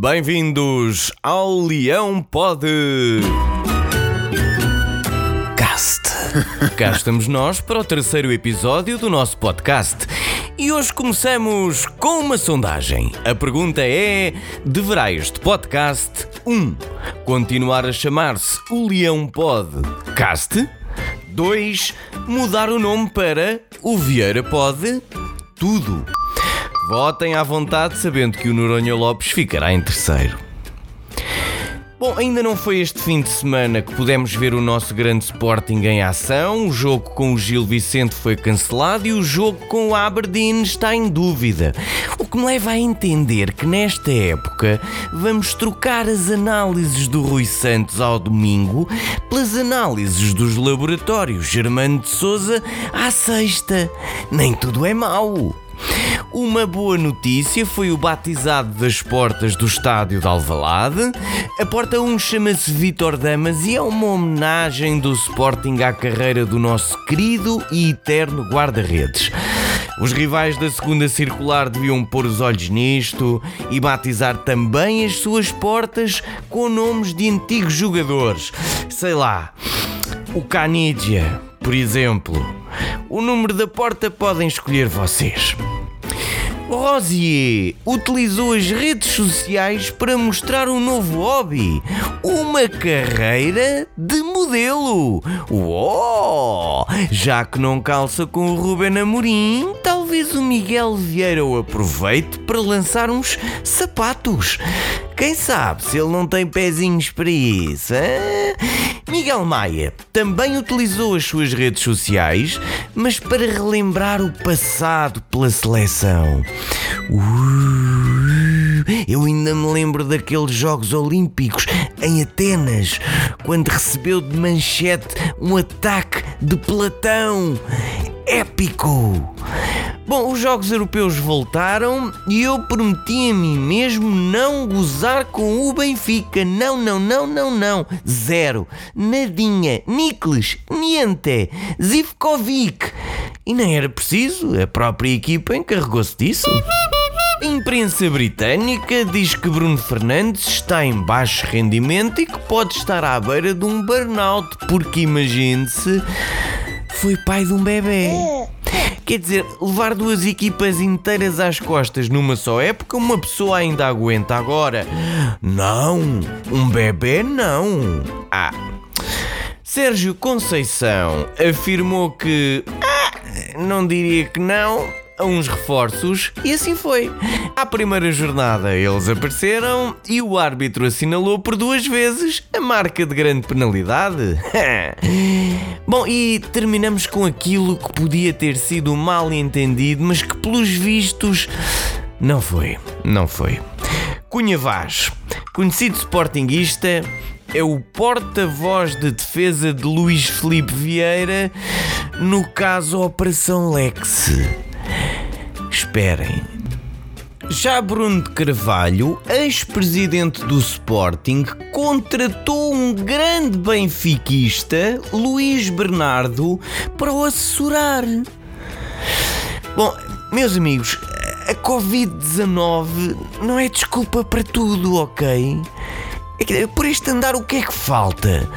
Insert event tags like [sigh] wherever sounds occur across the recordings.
Bem-vindos ao Leão Pod Cast. Cá estamos nós para o terceiro episódio do nosso podcast. E hoje começamos com uma sondagem. A pergunta é: deverá este podcast 1. Um, continuar a chamar-se o Leão Podcast? 2. Mudar o nome para o Vieira Pod Tudo. Votem à vontade, sabendo que o Noronha Lopes ficará em terceiro. Bom, ainda não foi este fim de semana que pudemos ver o nosso grande Sporting em ação. O jogo com o Gil Vicente foi cancelado e o jogo com o Aberdeen está em dúvida. O que me leva a entender que nesta época vamos trocar as análises do Rui Santos ao domingo pelas análises dos laboratórios Germano de Souza à sexta. Nem tudo é mau. Uma boa notícia foi o batizado das portas do estádio de Alvalade. A porta 1 chama-se Vitor Damas e é uma homenagem do Sporting à carreira do nosso querido e eterno guarda-redes. Os rivais da segunda circular deviam pôr os olhos nisto e batizar também as suas portas com nomes de antigos jogadores. Sei lá, o Canidia, por exemplo. O número da porta podem escolher vocês. Rosier utilizou as redes sociais para mostrar um novo hobby: uma carreira de modelo. Uou! Já que não calça com o Ruben Amorim, talvez o Miguel Vieira o aproveite para lançar uns sapatos. Quem sabe se ele não tem pezinhos para isso? Hein? Miguel Maia também utilizou as suas redes sociais, mas para relembrar o passado pela seleção. Uh, eu ainda me lembro daqueles Jogos Olímpicos em Atenas, quando recebeu de manchete um ataque de Platão. Épico! Bom, os Jogos Europeus voltaram e eu prometi a mim mesmo não gozar com o Benfica. Não, não, não, não, não. Zero. Nadinha. Niklas. Niente. Zivkovic. E nem era preciso, a própria equipa encarregou-se disso. A imprensa britânica diz que Bruno Fernandes está em baixo rendimento e que pode estar à beira de um burnout, porque imagine-se, foi pai de um bebê. Quer dizer, levar duas equipas inteiras às costas numa só época, uma pessoa ainda aguenta. Agora, não, um bebê não. Ah. Sérgio Conceição afirmou que. Ah, não diria que não, a uns reforços e assim foi. À primeira jornada eles apareceram e o árbitro assinalou por duas vezes a marca de grande penalidade. [laughs] Bom, e terminamos com aquilo que podia ter sido mal entendido, mas que pelos vistos não foi. Não foi. Cunha Vaz, conhecido sportinguista, é o porta-voz de defesa de Luís Felipe Vieira no caso Operação Lex. Esperem. Já Bruno de Carvalho, ex-presidente do Sporting, contratou um grande benfiquista, Luís Bernardo, para o assessorar. Bom, meus amigos, a Covid-19 não é desculpa para tudo, ok? É por este andar, o que é que falta?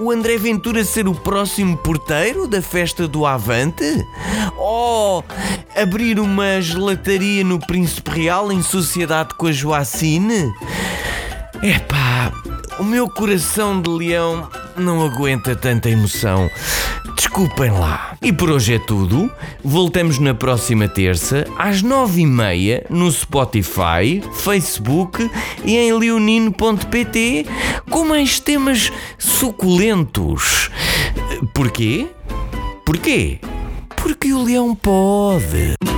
o André Ventura ser o próximo porteiro da festa do Avante? Ou abrir uma gelataria no Príncipe Real em sociedade com a Joacine? Epá, o meu coração de leão não aguenta tanta emoção. Desculpem lá. E por hoje é tudo. Voltamos na próxima terça, às nove e meia, no Spotify, Facebook e em leonino.pt com mais temas suculentos. Porquê? Porquê? Porque o leão pode.